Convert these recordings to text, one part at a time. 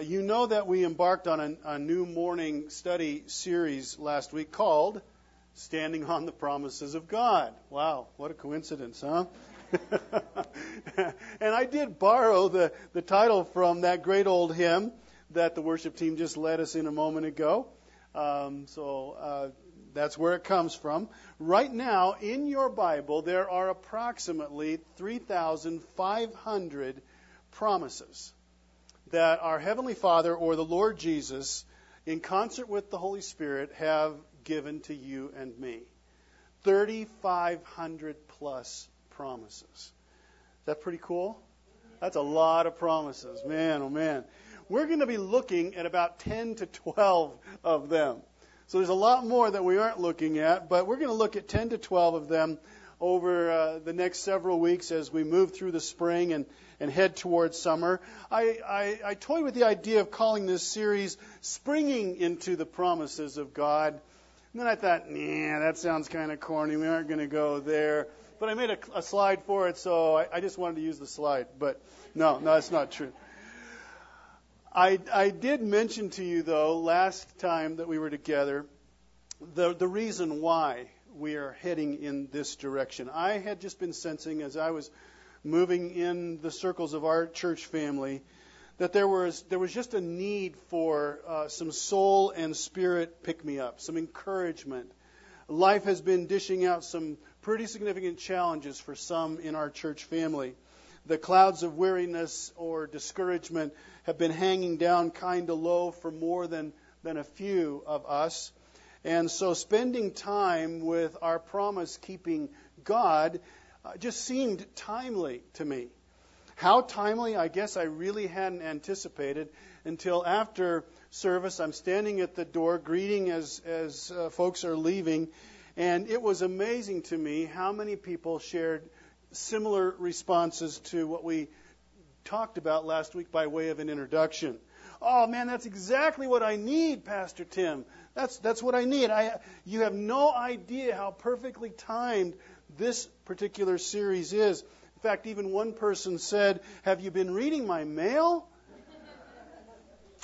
Uh, you know that we embarked on a, a new morning study series last week called Standing on the Promises of God. Wow, what a coincidence, huh? and I did borrow the, the title from that great old hymn that the worship team just led us in a moment ago. Um, so uh, that's where it comes from. Right now, in your Bible, there are approximately 3,500 promises that our Heavenly Father or the Lord Jesus, in concert with the Holy Spirit, have given to you and me. 3,500 plus promises. Is that pretty cool? That's a lot of promises. Man, oh man. We're going to be looking at about 10 to 12 of them. So there's a lot more that we aren't looking at, but we're going to look at 10 to 12 of them over uh, the next several weeks as we move through the spring and, and head towards summer. I, I, I toyed with the idea of calling this series Springing into the Promises of God. And then I thought, nah, that sounds kind of corny. We aren't going to go there. But I made a, a slide for it, so I, I just wanted to use the slide. But no, no, that's not true. I, I did mention to you, though, last time that we were together, the, the reason why we are heading in this direction. I had just been sensing as I was moving in the circles of our church family that there was there was just a need for uh, some soul and spirit pick me up, some encouragement. Life has been dishing out some pretty significant challenges for some in our church family. The clouds of weariness or discouragement have been hanging down kind of low for more than, than a few of us. And so spending time with our promise keeping God uh, just seemed timely to me. How timely, I guess I really hadn't anticipated until after service. I'm standing at the door greeting as, as uh, folks are leaving. And it was amazing to me how many people shared similar responses to what we talked about last week by way of an introduction. Oh man, that's exactly what I need, Pastor Tim. That's that's what I need. I you have no idea how perfectly timed this particular series is. In fact, even one person said, "Have you been reading my mail?"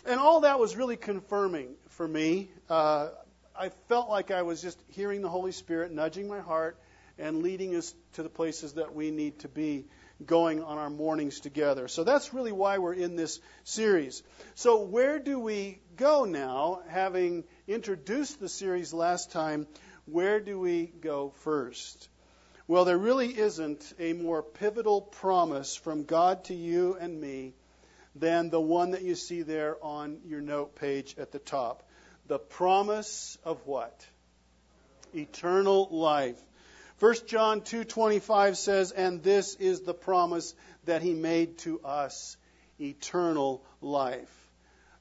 and all that was really confirming for me. Uh, I felt like I was just hearing the Holy Spirit nudging my heart and leading us to the places that we need to be going on our mornings together. So that's really why we're in this series. So, where do we go now, having introduced the series last time? Where do we go first? Well, there really isn't a more pivotal promise from God to you and me than the one that you see there on your note page at the top. The promise of what? Eternal life. 1 John 2:25 says, "And this is the promise that he made to us, eternal life."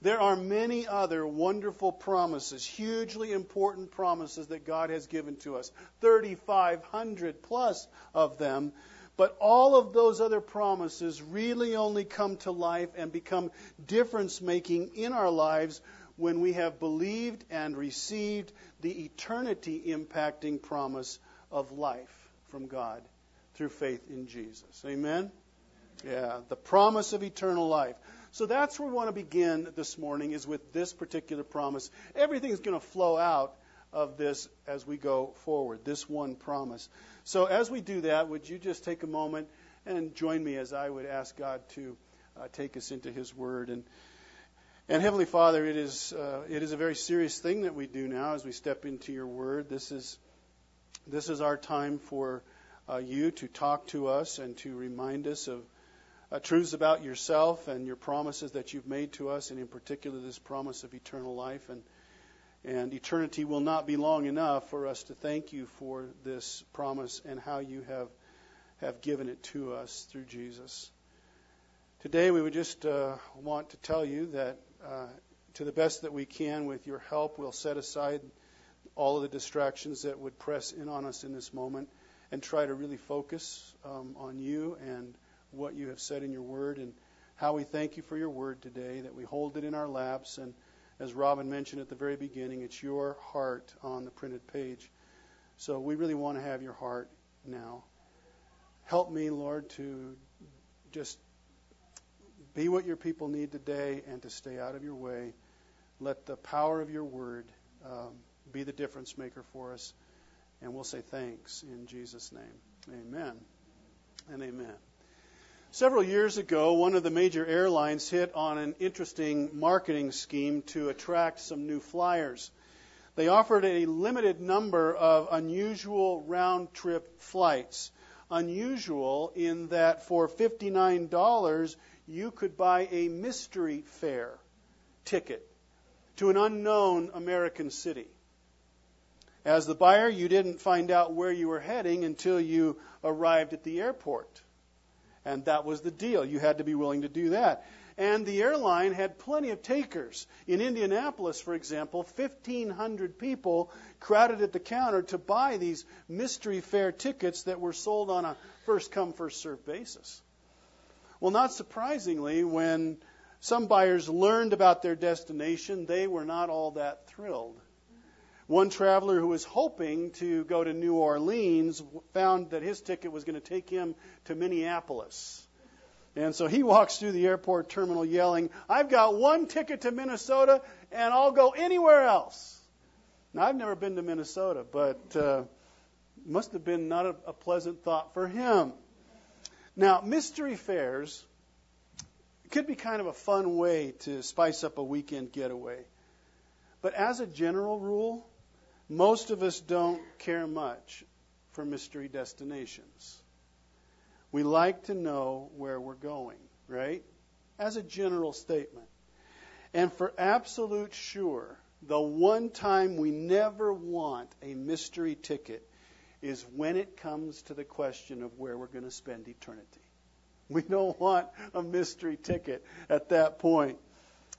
There are many other wonderful promises, hugely important promises that God has given to us. 3500 plus of them. But all of those other promises really only come to life and become difference making in our lives when we have believed and received the eternity impacting promise of life from God through faith in Jesus. Amen? Yeah, the promise of eternal life. So that's where we want to begin this morning is with this particular promise. Everything's going to flow out of this as we go forward, this one promise. So as we do that, would you just take a moment and join me as I would ask God to uh, take us into His Word and and Heavenly Father, it is uh, it is a very serious thing that we do now as we step into Your Word. This is this is our time for uh, you to talk to us and to remind us of uh, truths about yourself and your promises that you've made to us, and in particular this promise of eternal life. And and eternity will not be long enough for us to thank you for this promise and how you have have given it to us through Jesus. Today, we would just uh, want to tell you that, uh, to the best that we can, with your help, we'll set aside all of the distractions that would press in on us in this moment and try to really focus um, on you and what you have said in your word and how we thank you for your word today, that we hold it in our laps. And as Robin mentioned at the very beginning, it's your heart on the printed page. So we really want to have your heart now. Help me, Lord, to just be what your people need today and to stay out of your way. Let the power of your word um, be the difference maker for us. And we'll say thanks in Jesus' name. Amen and amen. Several years ago, one of the major airlines hit on an interesting marketing scheme to attract some new flyers. They offered a limited number of unusual round trip flights. Unusual in that for $59, you could buy a mystery fare ticket to an unknown American city. As the buyer, you didn't find out where you were heading until you arrived at the airport. And that was the deal. You had to be willing to do that. And the airline had plenty of takers. In Indianapolis, for example, 1,500 people crowded at the counter to buy these mystery fare tickets that were sold on a first come, first served basis. Well, not surprisingly, when some buyers learned about their destination, they were not all that thrilled. One traveler who was hoping to go to New Orleans found that his ticket was going to take him to Minneapolis. And so he walks through the airport terminal yelling, I've got one ticket to Minnesota and I'll go anywhere else. Now, I've never been to Minnesota, but uh, must have been not a, a pleasant thought for him. Now, mystery fares could be kind of a fun way to spice up a weekend getaway. But as a general rule, most of us don't care much for mystery destinations. We like to know where we're going, right? As a general statement. And for absolute sure, the one time we never want a mystery ticket is when it comes to the question of where we're going to spend eternity. We don't want a mystery ticket at that point.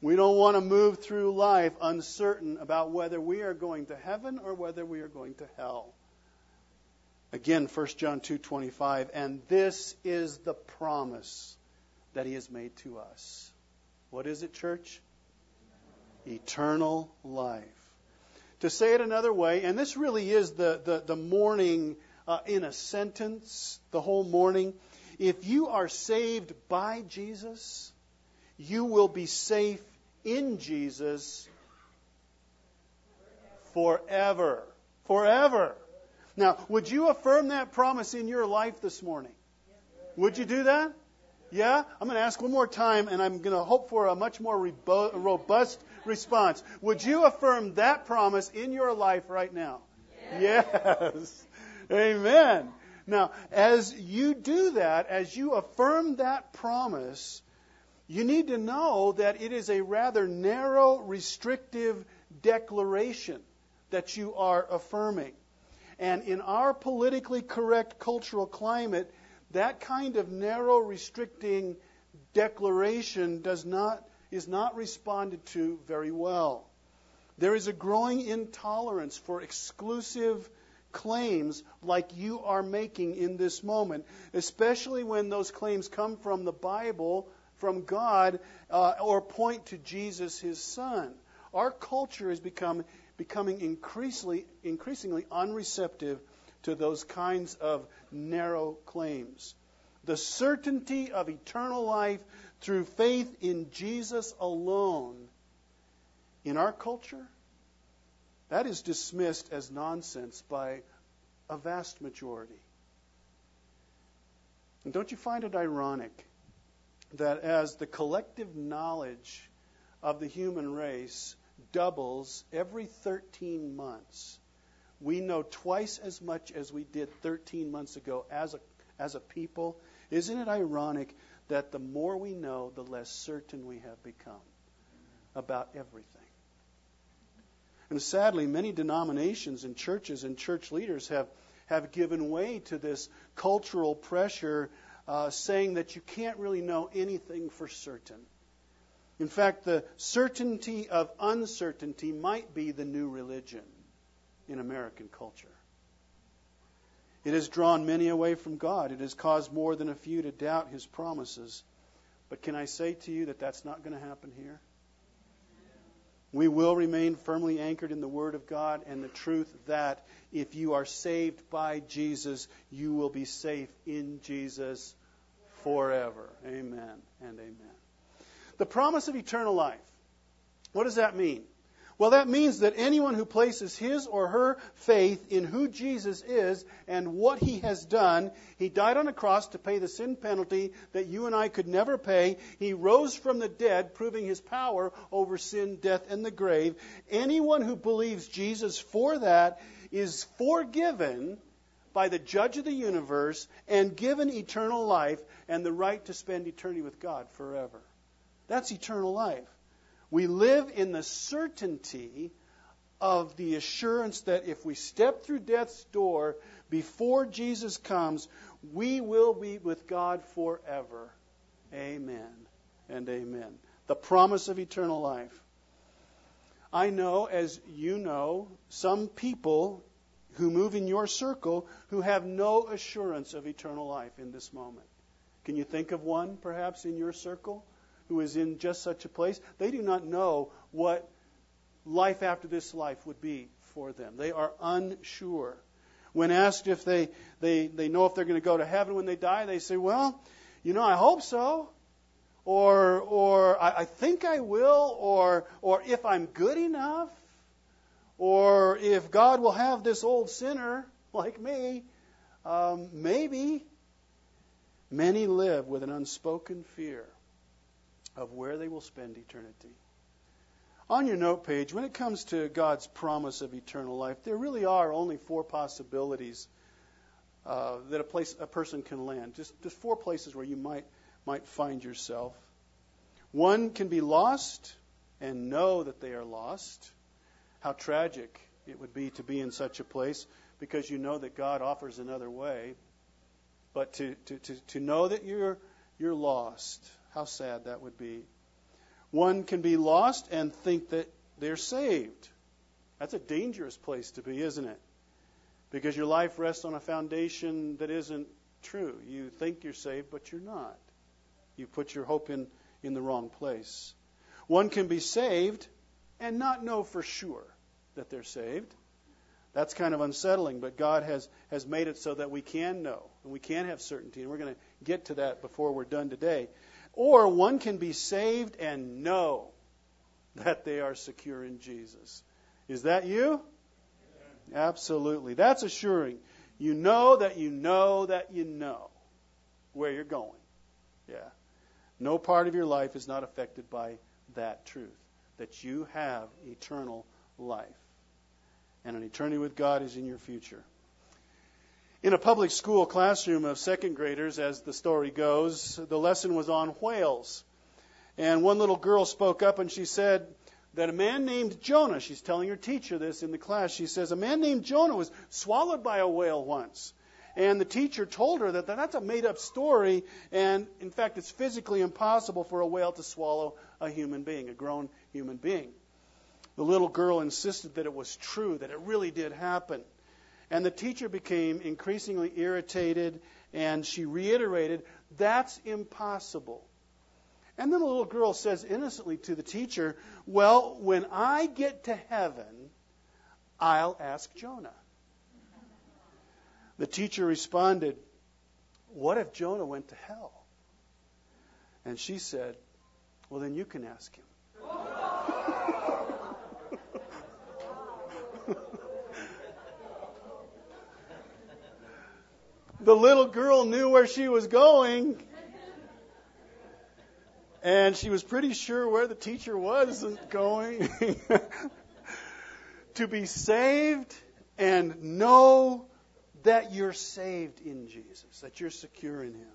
We don't want to move through life uncertain about whether we are going to heaven or whether we are going to hell. Again, 1 John 2:25, and this is the promise that he has made to us. What is it, church? Eternal life. To say it another way, and this really is the, the, the morning uh, in a sentence, the whole morning. If you are saved by Jesus, you will be safe in Jesus forever. Forever. Now, would you affirm that promise in your life this morning? Would you do that? Yeah? I'm going to ask one more time, and I'm going to hope for a much more robust response. Would you affirm that promise in your life right now? Yes. yes. Amen. Now, as you do that, as you affirm that promise, you need to know that it is a rather narrow, restrictive declaration that you are affirming. And in our politically correct cultural climate, that kind of narrow, restricting declaration does not, is not responded to very well. There is a growing intolerance for exclusive claims like you are making in this moment, especially when those claims come from the Bible, from God, uh, or point to Jesus, his Son. Our culture is become becoming increasingly, increasingly unreceptive to those kinds of narrow claims. The certainty of eternal life through faith in Jesus alone in our culture that is dismissed as nonsense by a vast majority. And don't you find it ironic that as the collective knowledge of the human race doubles every 13 months, we know twice as much as we did 13 months ago as a, as a people? Isn't it ironic that the more we know, the less certain we have become about everything? And sadly, many denominations and churches and church leaders have, have given way to this cultural pressure uh, saying that you can't really know anything for certain. In fact, the certainty of uncertainty might be the new religion in American culture. It has drawn many away from God. It has caused more than a few to doubt his promises. But can I say to you that that's not going to happen here? We will remain firmly anchored in the Word of God and the truth that if you are saved by Jesus, you will be safe in Jesus forever. Amen and amen. The promise of eternal life. What does that mean? Well, that means that anyone who places his or her faith in who Jesus is and what he has done, he died on a cross to pay the sin penalty that you and I could never pay. He rose from the dead, proving his power over sin, death, and the grave. Anyone who believes Jesus for that is forgiven by the judge of the universe and given eternal life and the right to spend eternity with God forever. That's eternal life. We live in the certainty of the assurance that if we step through death's door before Jesus comes, we will be with God forever. Amen and amen. The promise of eternal life. I know, as you know, some people who move in your circle who have no assurance of eternal life in this moment. Can you think of one, perhaps, in your circle? Who is in just such a place, they do not know what life after this life would be for them. They are unsure. When asked if they, they, they know if they're going to go to heaven when they die, they say, Well, you know, I hope so. Or, or I, I think I will. Or, or if I'm good enough. Or if God will have this old sinner like me, um, maybe. Many live with an unspoken fear of where they will spend eternity. On your note page, when it comes to God's promise of eternal life, there really are only four possibilities uh, that a place a person can land. Just just four places where you might might find yourself. One can be lost and know that they are lost. How tragic it would be to be in such a place because you know that God offers another way. But to, to, to, to know that you're, you're lost, how sad that would be. One can be lost and think that they're saved. That's a dangerous place to be, isn't it? Because your life rests on a foundation that isn't true. You think you're saved, but you're not. You put your hope in, in the wrong place. One can be saved and not know for sure that they're saved. That's kind of unsettling, but God has, has made it so that we can know and we can have certainty. And we're going to get to that before we're done today. Or one can be saved and know that they are secure in Jesus. Is that you? Absolutely. That's assuring. You know that you know that you know where you're going. Yeah. No part of your life is not affected by that truth that you have eternal life. And an eternity with God is in your future. In a public school classroom of second graders, as the story goes, the lesson was on whales. And one little girl spoke up and she said that a man named Jonah, she's telling her teacher this in the class, she says, a man named Jonah was swallowed by a whale once. And the teacher told her that that's a made up story, and in fact, it's physically impossible for a whale to swallow a human being, a grown human being. The little girl insisted that it was true, that it really did happen. And the teacher became increasingly irritated, and she reiterated, That's impossible. And then the little girl says innocently to the teacher, Well, when I get to heaven, I'll ask Jonah. The teacher responded, What if Jonah went to hell? And she said, Well, then you can ask him. The little girl knew where she was going. And she was pretty sure where the teacher was going. to be saved and know that you're saved in Jesus, that you're secure in Him.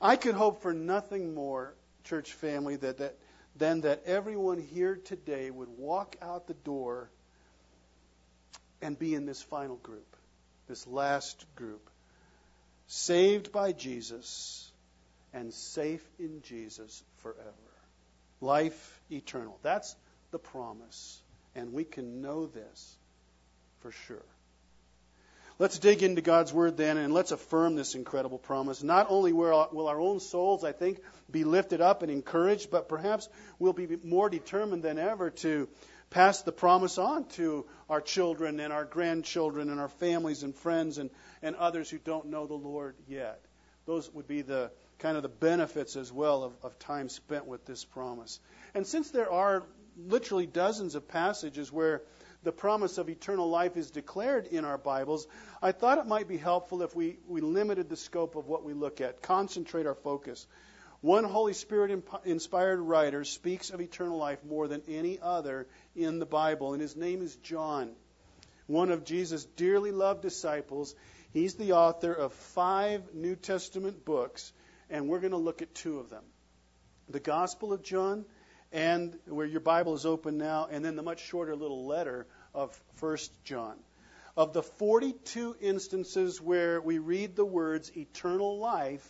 I could hope for nothing more, church family, that, that, than that everyone here today would walk out the door and be in this final group, this last group saved by Jesus and safe in Jesus forever. Life eternal. That's the promise. And we can know this for sure. Let's dig into God's Word then and let's affirm this incredible promise. Not only will our own souls, I think, be lifted up and encouraged, but perhaps we'll be more determined than ever to pass the promise on to our children and our grandchildren and our families and friends and, and others who don't know the Lord yet. Those would be the kind of the benefits as well of, of time spent with this promise. And since there are literally dozens of passages where the promise of eternal life is declared in our Bibles, I thought it might be helpful if we, we limited the scope of what we look at, concentrate our focus. One Holy Spirit inspired writer speaks of eternal life more than any other in the Bible, and his name is John, one of Jesus' dearly loved disciples. He's the author of five New Testament books, and we're going to look at two of them the Gospel of John, and where your Bible is open now, and then the much shorter little letter of First John. Of the 42 instances where we read the words eternal life,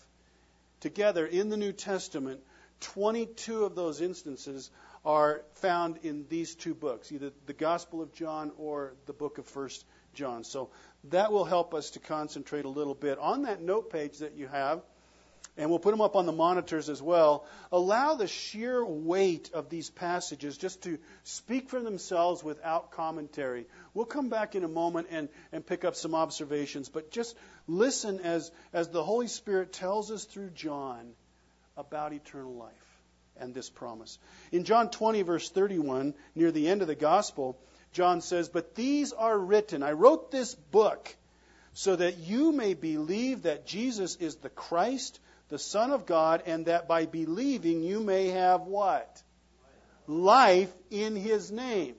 together in the New Testament, 22 of those instances are found in these two books, either the Gospel of John or the book of First John. So that will help us to concentrate a little bit. On that note page that you have, and we'll put them up on the monitors as well, allow the sheer weight of these passages just to speak for themselves without commentary. We'll come back in a moment and, and pick up some observations, but just listen as, as the Holy Spirit tells us through John about eternal life and this promise. In John 20, verse 31, near the end of the gospel, John says, But these are written. I wrote this book so that you may believe that Jesus is the Christ the Son of God, and that by believing you may have what? Life in His name.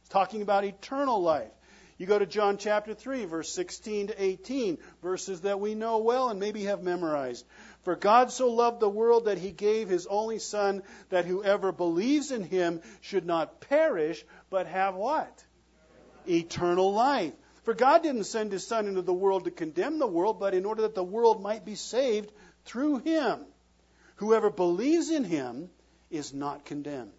It's talking about eternal life. You go to John chapter 3, verse 16 to 18, verses that we know well and maybe have memorized. For God so loved the world that he gave his only Son, that whoever believes in him should not perish, but have what? Eternal life. For God didn't send his Son into the world to condemn the world, but in order that the world might be saved through him. Whoever believes in him is not condemned.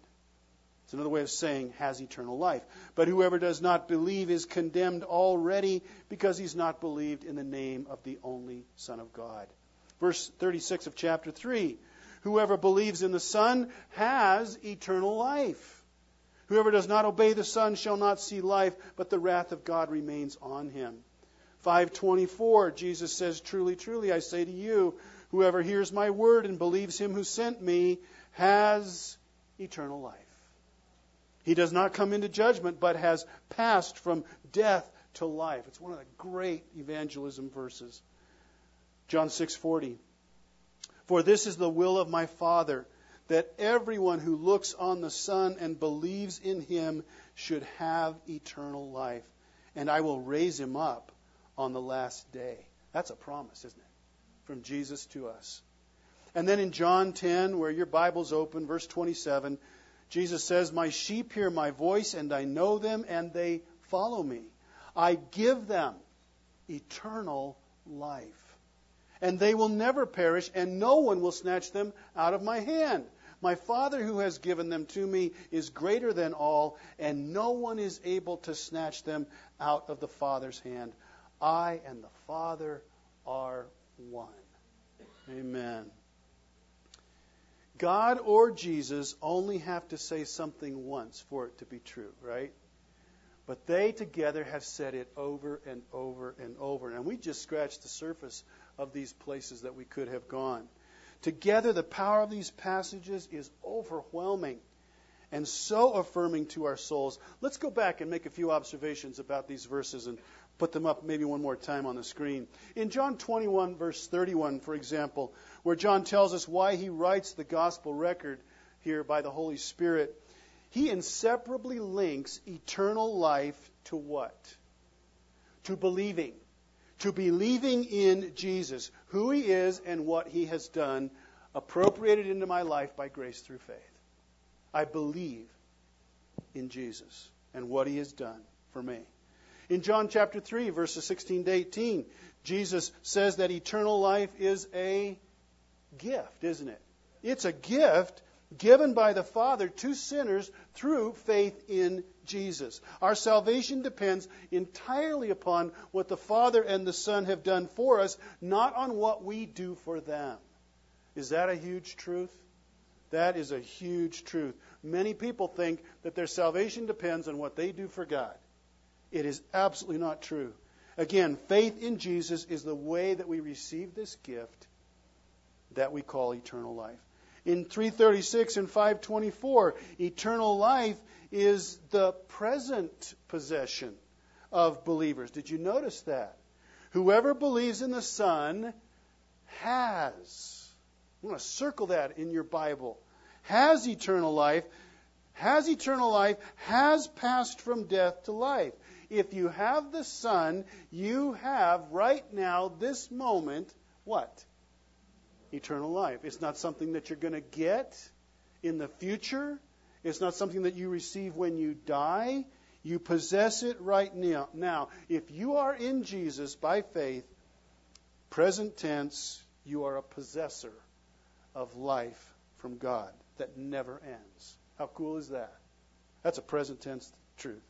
It's another way of saying has eternal life. But whoever does not believe is condemned already because he's not believed in the name of the only Son of God. Verse 36 of chapter 3 Whoever believes in the Son has eternal life. Whoever does not obey the Son shall not see life, but the wrath of God remains on him. 524 Jesus says, Truly, truly, I say to you, Whoever hears my word and believes him who sent me has eternal life. He does not come into judgment, but has passed from death to life. It's one of the great evangelism verses. John 6:40. For this is the will of my Father, that everyone who looks on the Son and believes in him should have eternal life, and I will raise him up on the last day. That's a promise, isn't it? From Jesus to us. And then in John 10, where your Bible's open, verse 27, Jesus says, My sheep hear my voice, and I know them, and they follow me. I give them eternal life. And they will never perish, and no one will snatch them out of my hand. My Father who has given them to me is greater than all, and no one is able to snatch them out of the Father's hand. I and the Father are one. Amen. God or Jesus only have to say something once for it to be true, right? But they together have said it over and over and over. And we just scratched the surface of these places that we could have gone. Together, the power of these passages is overwhelming and so affirming to our souls. Let's go back and make a few observations about these verses and put them up maybe one more time on the screen. In John 21, verse 31, for example, where John tells us why he writes the gospel record here by the Holy Spirit, he inseparably links eternal life to what? To believing. To believing in Jesus, who he is and what he has done, appropriated into my life by grace through faith. I believe in Jesus and what he has done for me. In John chapter 3, verses 16 to 18, Jesus says that eternal life is a gift, isn't it? It's a gift given by the Father to sinners through faith in Jesus. Our salvation depends entirely upon what the Father and the Son have done for us, not on what we do for them. Is that a huge truth? That is a huge truth. Many people think that their salvation depends on what they do for God. It is absolutely not true. Again, faith in Jesus is the way that we receive this gift that we call eternal life. In 336 and 524, eternal life is the present possession of believers. Did you notice that? Whoever believes in the Son has, I want to circle that in your Bible, has eternal life, has eternal life, has passed from death to life. If you have the Son, you have right now, this moment, what? Eternal life. It's not something that you're going to get in the future. It's not something that you receive when you die. You possess it right now. Now, if you are in Jesus by faith, present tense, you are a possessor of life from God that never ends. How cool is that? That's a present tense truth.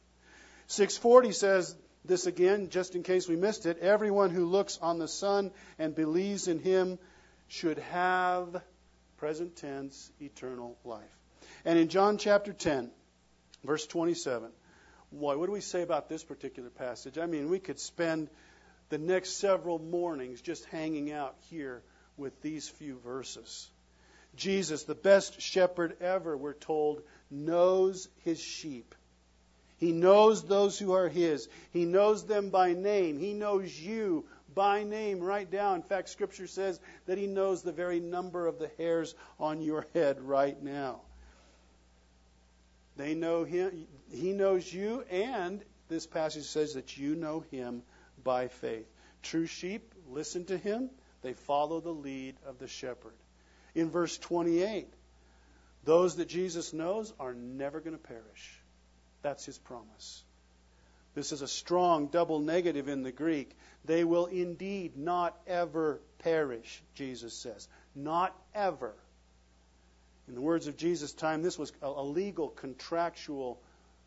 640 says this again, just in case we missed it. Everyone who looks on the Son and believes in him should have, present tense, eternal life. And in John chapter 10, verse 27, Boy, what do we say about this particular passage? I mean, we could spend the next several mornings just hanging out here with these few verses. Jesus, the best shepherd ever, we're told, knows his sheep. He knows those who are his. He knows them by name. He knows you by name right down. In fact, Scripture says that he knows the very number of the hairs on your head right now. They know him. He knows you, and this passage says that you know him by faith. True sheep listen to him. They follow the lead of the shepherd. In verse 28, those that Jesus knows are never going to perish. That's his promise. This is a strong double negative in the Greek. They will indeed not ever perish, Jesus says. Not ever. In the words of Jesus' time, this was a, legal, contractual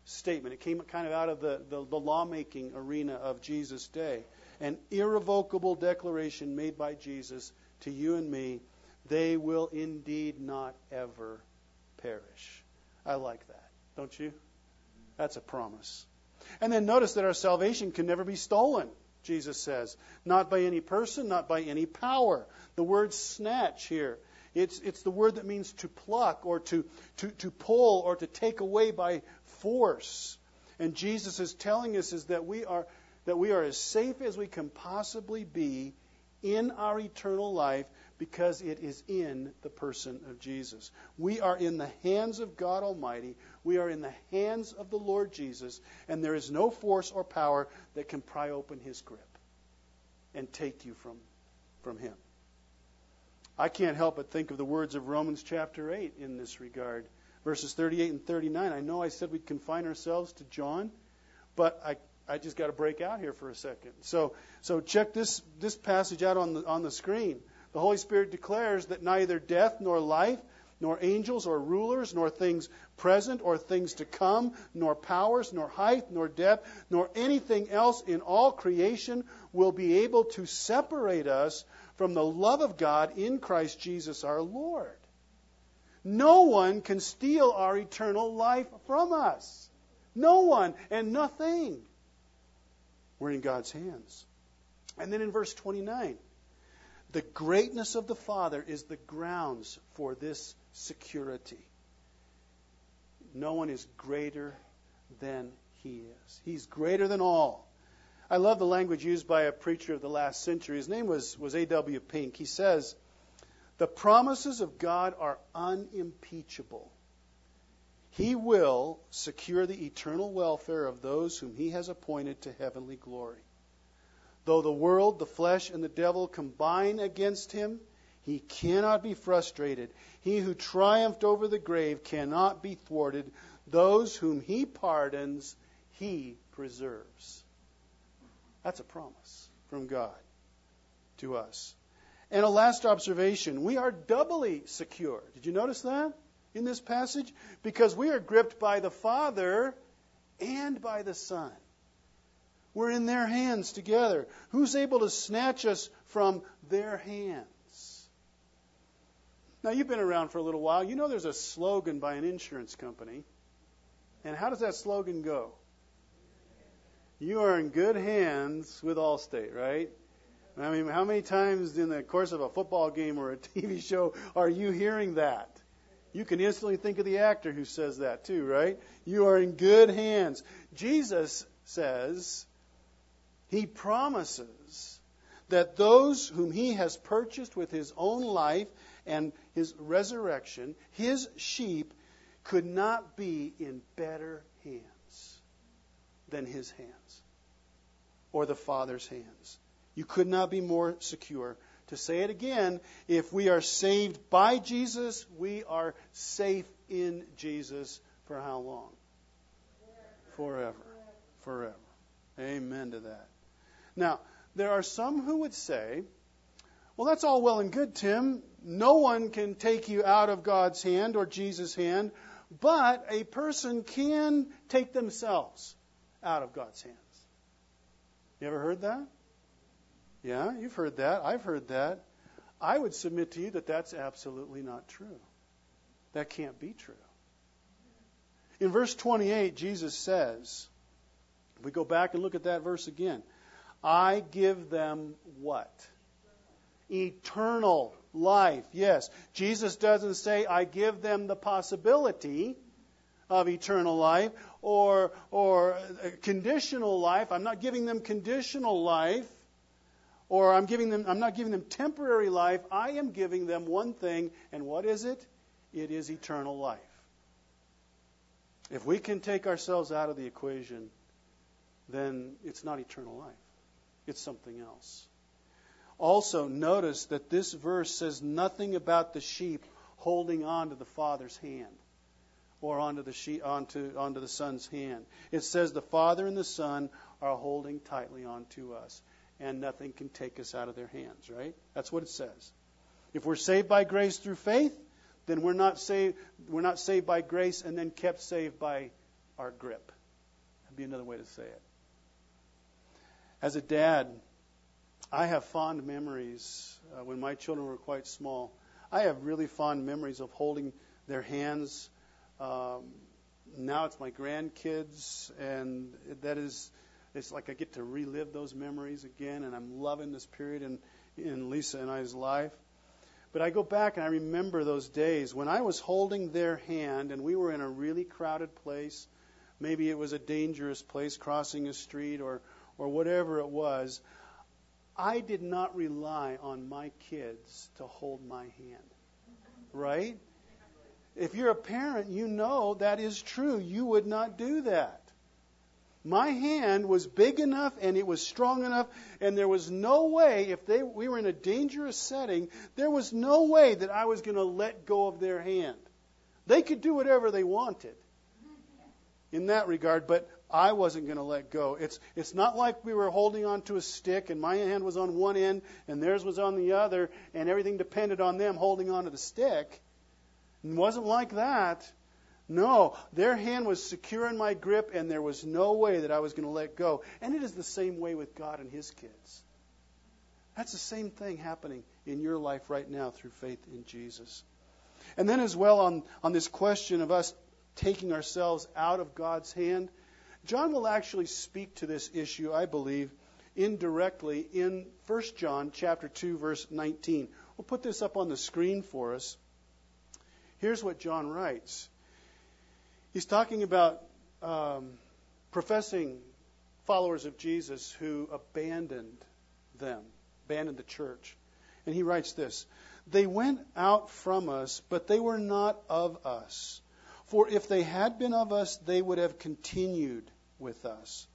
statement. It came kind of out of the, the, the lawmaking arena of Jesus' day. An irrevocable declaration made by Jesus to you and me they will indeed not ever perish. I like that, don't you? That's a promise. And then notice that our salvation can never be stolen, Jesus says. Not by any person, not by any power. The word snatch here it's, it's the word that means to pluck or to, to, to pull or to take away by force. And Jesus is telling us is that we are that we are as safe as we can possibly be in our eternal life because it is in the person of Jesus. We are in the hands of God Almighty. We are in the hands of the Lord Jesus, and there is no force or power that can pry open his grip and take you from, from him. I can't help but think of the words of Romans chapter 8 in this regard. Verses 38 and 39. I know I said we'd confine ourselves to John, but I, I just got to break out here for a second. So, so check this, this passage out on the, on the screen. The Holy Spirit declares that neither death nor life, nor angels or rulers, nor things present or things to come, nor powers, nor height, nor depth, nor anything else in all creation will be able to separate us from the love of God in Christ Jesus our Lord. No one can steal our eternal life from us. No one and nothing. We're in God's hands. And then in verse 29, the greatness of the Father is the grounds for this security. No one is greater than He is. He's greater than all. I love the language used by a preacher of the last century. His name was, was A.W. Pink. He says, The promises of God are unimpeachable. He will secure the eternal welfare of those whom He has appointed to heavenly glory. Though the world, the flesh, and the devil combine against Him, He cannot be frustrated. He who triumphed over the grave cannot be thwarted. Those whom He pardons, He preserves. That's a promise from God to us. And a last observation we are doubly secure. Did you notice that in this passage? Because we are gripped by the Father and by the Son. We're in their hands together. Who's able to snatch us from their hands? Now, you've been around for a little while. You know there's a slogan by an insurance company. And how does that slogan go? You are in good hands with Allstate, right? I mean, how many times in the course of a football game or a TV show are you hearing that? You can instantly think of the actor who says that too, right? You are in good hands. Jesus says, He promises that those whom He has purchased with His own life and His resurrection, His sheep, could not be in better hands than His hands or the Father's hands. You could not be more secure. To say it again, if we are saved by Jesus, we are safe in Jesus for how long? Forever. Forever. Amen to that. Now, there are some who would say, well, that's all well and good, Tim. No one can take you out of God's hand or Jesus' hand, but a person can take themselves out of God's hands. You ever heard that? Yeah, you've heard that. I've heard that. I would submit to you that that's absolutely not true. That can't be true. In verse 28, Jesus says, we go back and look at that verse again. I give them what? Eternal life. Yes. Jesus doesn't say, I give them the possibility of eternal life or, or uh, conditional life. I'm not giving them conditional life or I'm giving them I'm not giving them temporary life. I am giving them one thing, and what is it? It is eternal life. If we can take ourselves out of the equation, then it's not eternal life. It's something else. Also, notice that this verse says nothing about the sheep holding on to the Father's hand or onto the, sheep, onto, onto the Son's hand. It says the Father and the Son are holding tightly onto us and nothing can take us out of their hands, right? That's what it says. If we're saved by grace through faith, then we're not saved we're not saved by grace and then kept saved by our grip. That'd be another way to say it. As a dad, I have fond memories uh, when my children were quite small. I have really fond memories of holding their hands. Um, now it's my grandkids, and that is it's like I get to relive those memories again, and I'm loving this period in, in Lisa and I's life. But I go back and I remember those days when I was holding their hand and we were in a really crowded place. Maybe it was a dangerous place, crossing a street or, or whatever it was. I did not rely on my kids to hold my hand. Right? If you're a parent, you know that is true. You would not do that. My hand was big enough and it was strong enough, and there was no way, if they, we were in a dangerous setting, there was no way that I was going to let go of their hand. They could do whatever they wanted in that regard, but I wasn't going to let go. It's, it's not like we were holding on to a stick and my hand was on one end and theirs was on the other, and everything depended on them holding on to the stick. It wasn't like that. No, their hand was secure in my grip, and there was no way that I was going to let go. And it is the same way with God and His kids. That's the same thing happening in your life right now through faith in Jesus. And then, as well, on, on this question of us taking ourselves out of God's hand, John will actually speak to this issue, I believe, indirectly in 1 John chapter 2 verse 19. We'll put this up on the screen for us. Here's what John writes. He's talking about um, professing followers of Jesus who abandoned them, abandoned the church. And he writes this They went out from us, but they were not of us. For if they had been of us, they would have continued with us.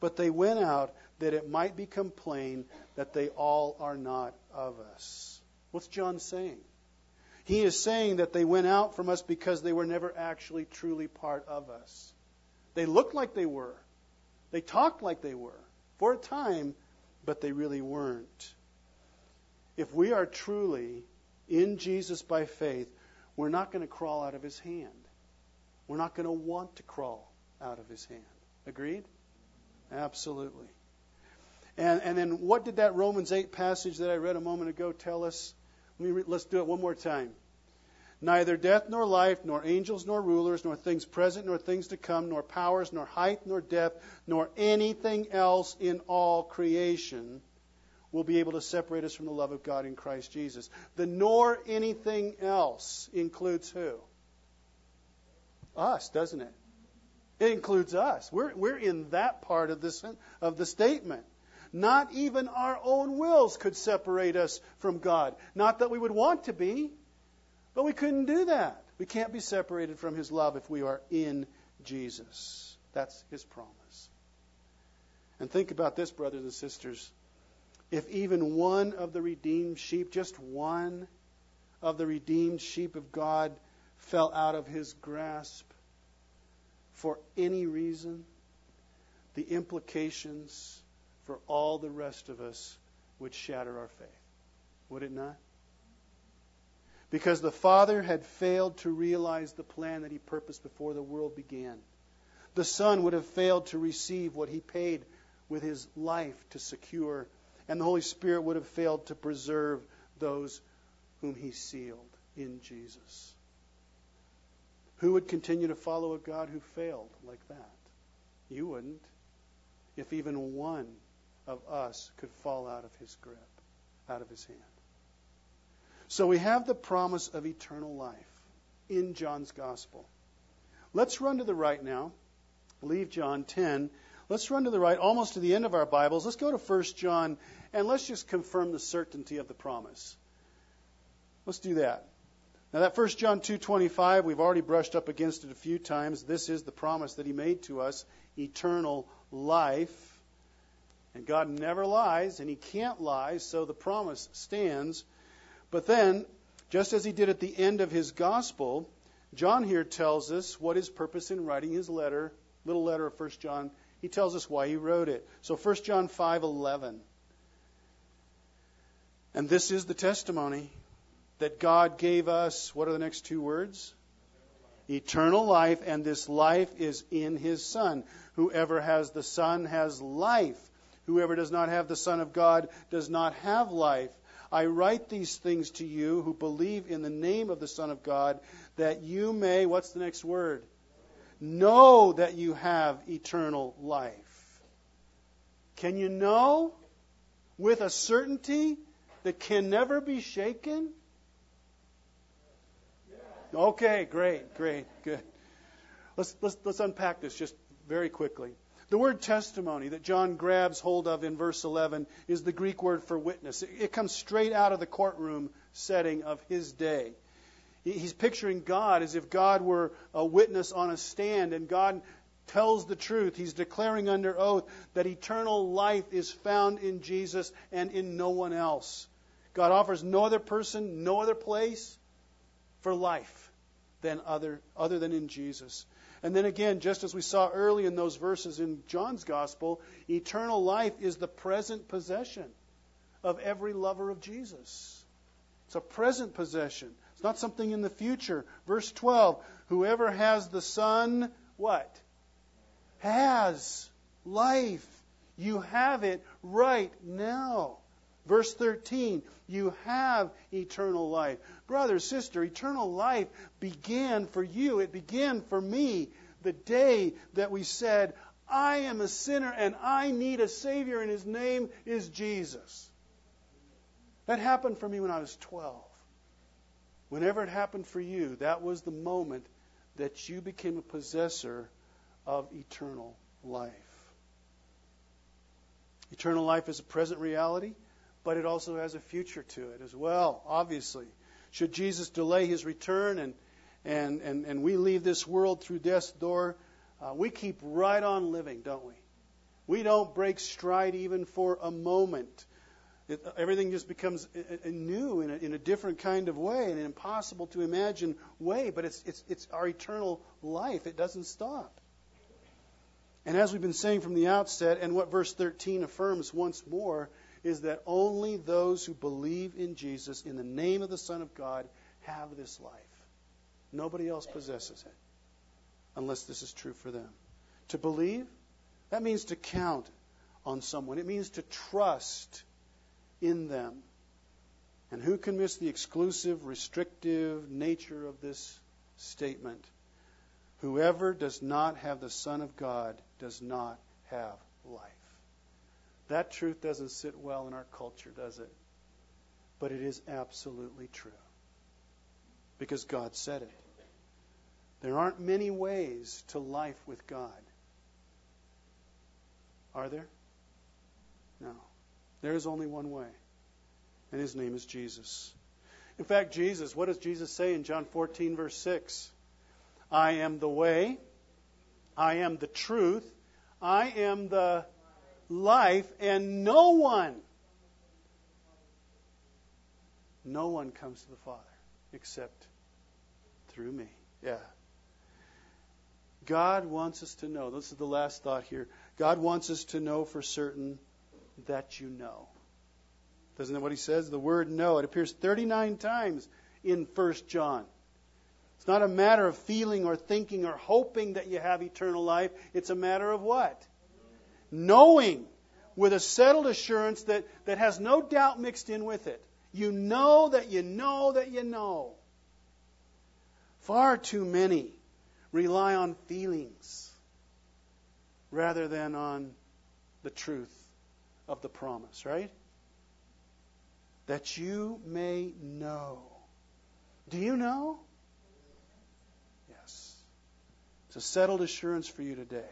But they went out that it might become plain that they all are not of us. What's John saying? He is saying that they went out from us because they were never actually truly part of us. They looked like they were. They talked like they were for a time, but they really weren't. If we are truly in Jesus by faith, we're not going to crawl out of his hand. We're not going to want to crawl out of his hand. Agreed? Absolutely. And, and then what did that Romans 8 passage that I read a moment ago tell us? Let me, let's do it one more time. Neither death nor life, nor angels nor rulers, nor things present nor things to come, nor powers, nor height nor depth, nor anything else in all creation will be able to separate us from the love of God in Christ Jesus. The nor anything else includes who? Us, doesn't it? It includes us. We're, we're in that part of, this, of the statement. Not even our own wills could separate us from God. Not that we would want to be, but we couldn't do that. We can't be separated from His love if we are in Jesus. That's His promise. And think about this, brothers and sisters. If even one of the redeemed sheep, just one of the redeemed sheep of God, fell out of His grasp for any reason, the implications for all the rest of us would shatter our faith. Would it not? Because the Father had failed to realize the plan that He purposed before the world began. The Son would have failed to receive what He paid with His life to secure, and the Holy Spirit would have failed to preserve those whom He sealed in Jesus. Who would continue to follow a God who failed like that? You wouldn't. If even one of us could fall out of his grip, out of his hand. So we have the promise of eternal life in John's gospel. Let's run to the right now. Leave John 10. Let's run to the right, almost to the end of our Bibles. Let's go to 1 John and let's just confirm the certainty of the promise. Let's do that. Now that 1 John 2:25, we've already brushed up against it a few times. This is the promise that he made to us, eternal life. And God never lies, and he can't lie, so the promise stands. But then, just as he did at the end of his gospel, John here tells us what his purpose in writing his letter, little letter of 1 John. He tells us why he wrote it. So 1 John 5:11. And this is the testimony that God gave us, what are the next two words? Eternal life, and this life is in His Son. Whoever has the Son has life. Whoever does not have the Son of God does not have life. I write these things to you who believe in the name of the Son of God, that you may, what's the next word? Know that you have eternal life. Can you know with a certainty that can never be shaken? Okay, great, great, good. Let's, let's, let's unpack this just very quickly. The word testimony that John grabs hold of in verse 11 is the Greek word for witness. It, it comes straight out of the courtroom setting of his day. He's picturing God as if God were a witness on a stand and God tells the truth. He's declaring under oath that eternal life is found in Jesus and in no one else. God offers no other person, no other place for life than other, other than in Jesus. And then again, just as we saw early in those verses in John's Gospel, eternal life is the present possession of every lover of Jesus. It's a present possession. It's not something in the future. Verse 12, whoever has the Son, what? Has life. You have it right now. Verse 13, you have eternal life. Brother, sister, eternal life began for you. It began for me the day that we said, I am a sinner and I need a Savior, and His name is Jesus. That happened for me when I was 12. Whenever it happened for you, that was the moment that you became a possessor of eternal life. Eternal life is a present reality but it also has a future to it as well, obviously. Should Jesus delay his return and, and, and, and we leave this world through death's door, uh, we keep right on living, don't we? We don't break stride even for a moment. It, uh, everything just becomes a, a new in a, in a, different kind of way, an impossible to imagine way, but it's, it's, it's our eternal life. It doesn't stop. And as we've been saying from the outset, and what verse 13 affirms once more, is that only those who believe in Jesus in the name of the Son of God have this life. Nobody else possesses it unless this is true for them. To believe, that means to count on someone, it means to trust in them. And who can miss the exclusive, restrictive nature of this statement? Whoever does not have the Son of God does not have life. That truth doesn't sit well in our culture, does it? But it is absolutely true. Because God said it. There aren't many ways to life with God. Are there? No. There is only one way, and his name is Jesus. In fact, Jesus, what does Jesus say in John 14, verse 6? I am the way, I am the truth, I am the life, and no one, no one comes to the Father except through me. Yeah. God wants us to know. This is the last thought here. God wants us to know for certain that you know. Doesn't that what he says? The word know. It appears 39 times in 1 John. It's not a matter of feeling or thinking or hoping that you have eternal life. It's a matter of what? Knowing with a settled assurance that, that has no doubt mixed in with it. You know that you know that you know. Far too many rely on feelings rather than on the truth of the promise, right? That you may know. Do you know? Yes. It's a settled assurance for you today.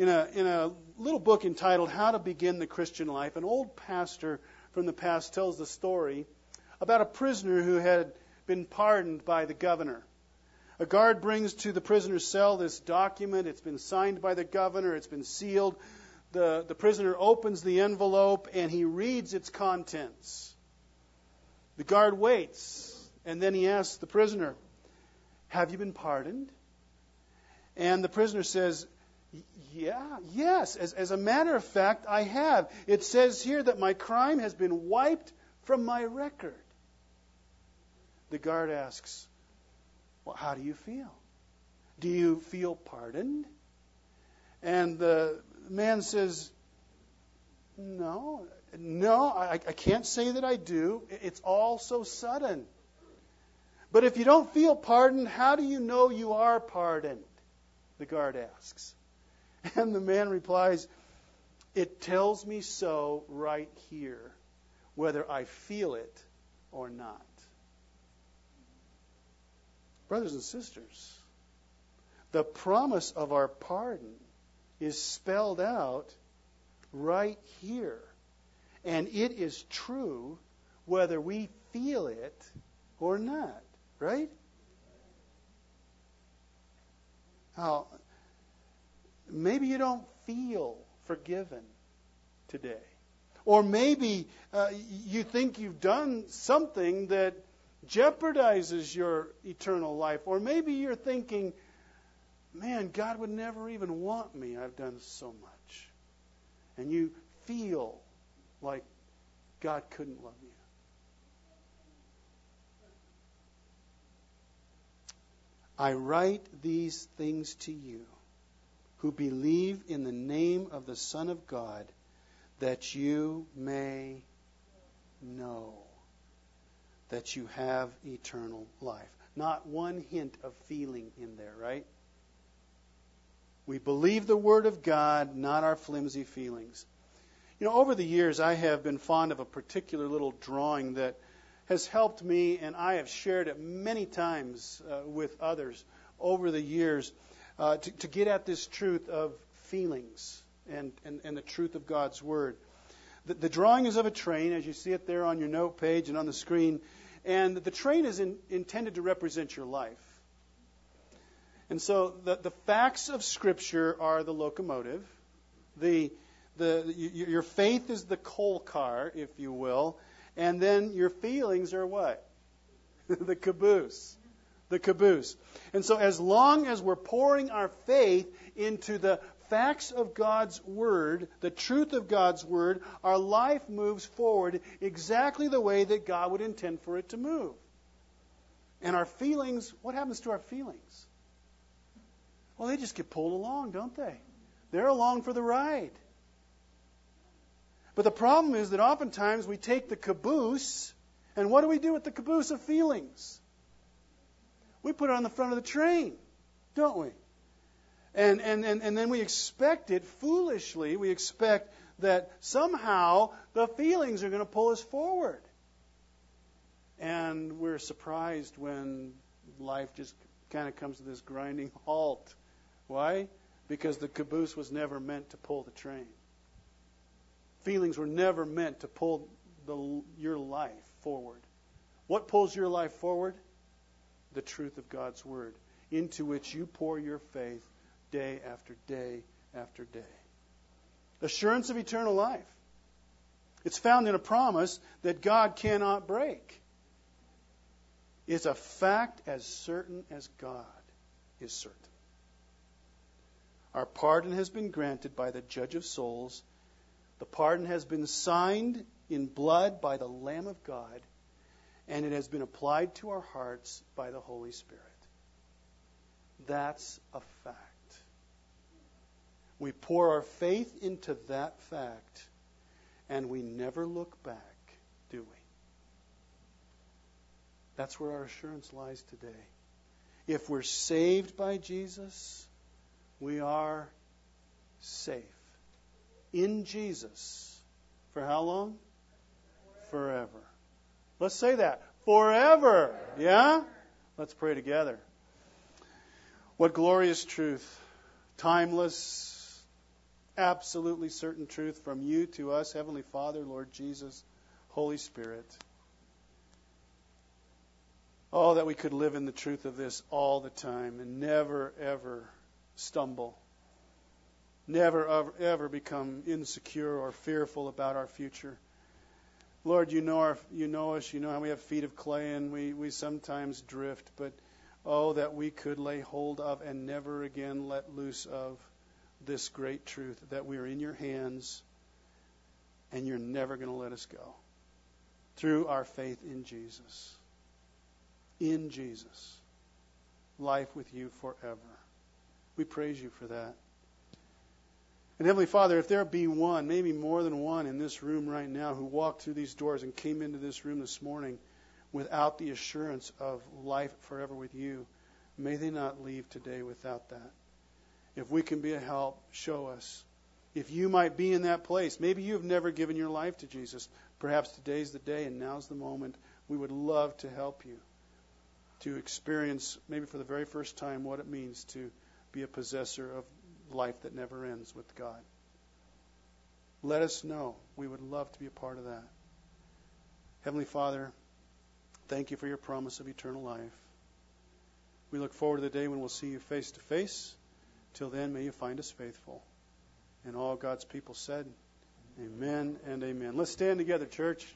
In a, in a little book entitled How to Begin the Christian Life, an old pastor from the past tells the story about a prisoner who had been pardoned by the governor. A guard brings to the prisoner's cell this document. It's been signed by the governor, it's been sealed. The, the prisoner opens the envelope and he reads its contents. The guard waits, and then he asks the prisoner, Have you been pardoned? And the prisoner says, Yeah, yes. As, as a matter of fact, I have. It says here that my crime has been wiped from my record. The guard asks, well, how do you feel? Do you feel pardoned? And the man says, No, no, I, I can't say that I do. It's all so sudden. But if you don't feel pardoned, how do you know you are pardoned? The guard asks. And the man replies, It tells me so right here, whether I feel it or not. Brothers and sisters, the promise of our pardon is spelled out right here. And it is true whether we feel it or not, right? Now, maybe you don't feel forgiven today. Or maybe uh, you think you've done something that jeopardizes your eternal life. Or maybe you're thinking, man, God would never even want me. I've done so much. And you feel like God couldn't love you. I write these things to you who believe in the name of the Son of God, that you may know that you have eternal life. Not one hint of feeling in there, right? We believe the Word of God, not our flimsy feelings. You know, over the years, I have been fond of a particular little drawing that has helped me, and I have shared it many times uh, with others over the years uh, to, to, get at this truth of feelings and, and, and the truth of God's Word. The, the, drawing is of a train, as you see it there on your note page and on the screen. And the train is in, intended to represent your life. And so the, the facts of Scripture are the locomotive. The, the, your faith is the coal car, if you will. And then your feelings are what? the caboose. The caboose. And so as long as we're pouring our faith into the facts of God's Word, the truth of God's Word, our life moves forward exactly the way that God would intend for it to move. And our feelings, what happens to our feelings? Well, they just get pulled along, don't they? They're along for the ride. But the problem is that oftentimes we take the caboose, and what do we do with the caboose of feelings? We put it on the front of the train, don't we? And, and, and, and then we expect it foolishly. We expect that somehow the feelings are going to pull us forward. And we're surprised when life just kind of comes to this grinding halt. Why? Because the caboose was never meant to pull the train. Feelings were never meant to pull the, your life forward. What pulls your life forward? The truth of God's Word, into which you pour your faith day after day after day. Assurance of eternal life. It's found in a promise that God cannot break. It's a fact as certain as God is certain. Our pardon has been granted by the judge of souls. The pardon has been signed in blood by the Lamb of God, and it has been applied to our hearts by the Holy Spirit. That's a fact. We pour our faith into that fact, and we never look back, do we? That's where our assurance lies today. If we're saved by Jesus, we are safe. In Jesus. For how long? Forever. Let's say that. Forever. Yeah? Let's pray together. What glorious truth. Timeless, absolutely certain truth from you to us, Heavenly Father, Lord Jesus, Holy Spirit. Oh, that we could live in the truth of this all the time and never, ever stumble. Never, ever, become insecure or fearful about our future. Lord, you know, our, you know us. You know how we have feet of clay and we, we sometimes drift. But, oh, that we could lay hold of and never again let loose of this great truth that we are in your hands and you're never going to let us go through our faith in Jesus. In Jesus. Life with you forever. We praise you for that. And Heavenly Father, if there be one, maybe more than one in this room right now who walked through these doors and came into this room this morning without the assurance of life forever with you, may they not leave today without that. If we can be a help, show us. If you might be in that place, maybe you have never given your life to Jesus. Perhaps today's the day and now's the moment. We would love to help you to experience, maybe for the very first time, what it means to be a possessor of life that never ends with God. Let us know. We would love to be a part of that. Heavenly Father, thank you for your promise of eternal life. We look forward to the day when we'll see you face to face. Till then, may you find us faithful. And all God's people said, Amen and amen. Let's stand together, church.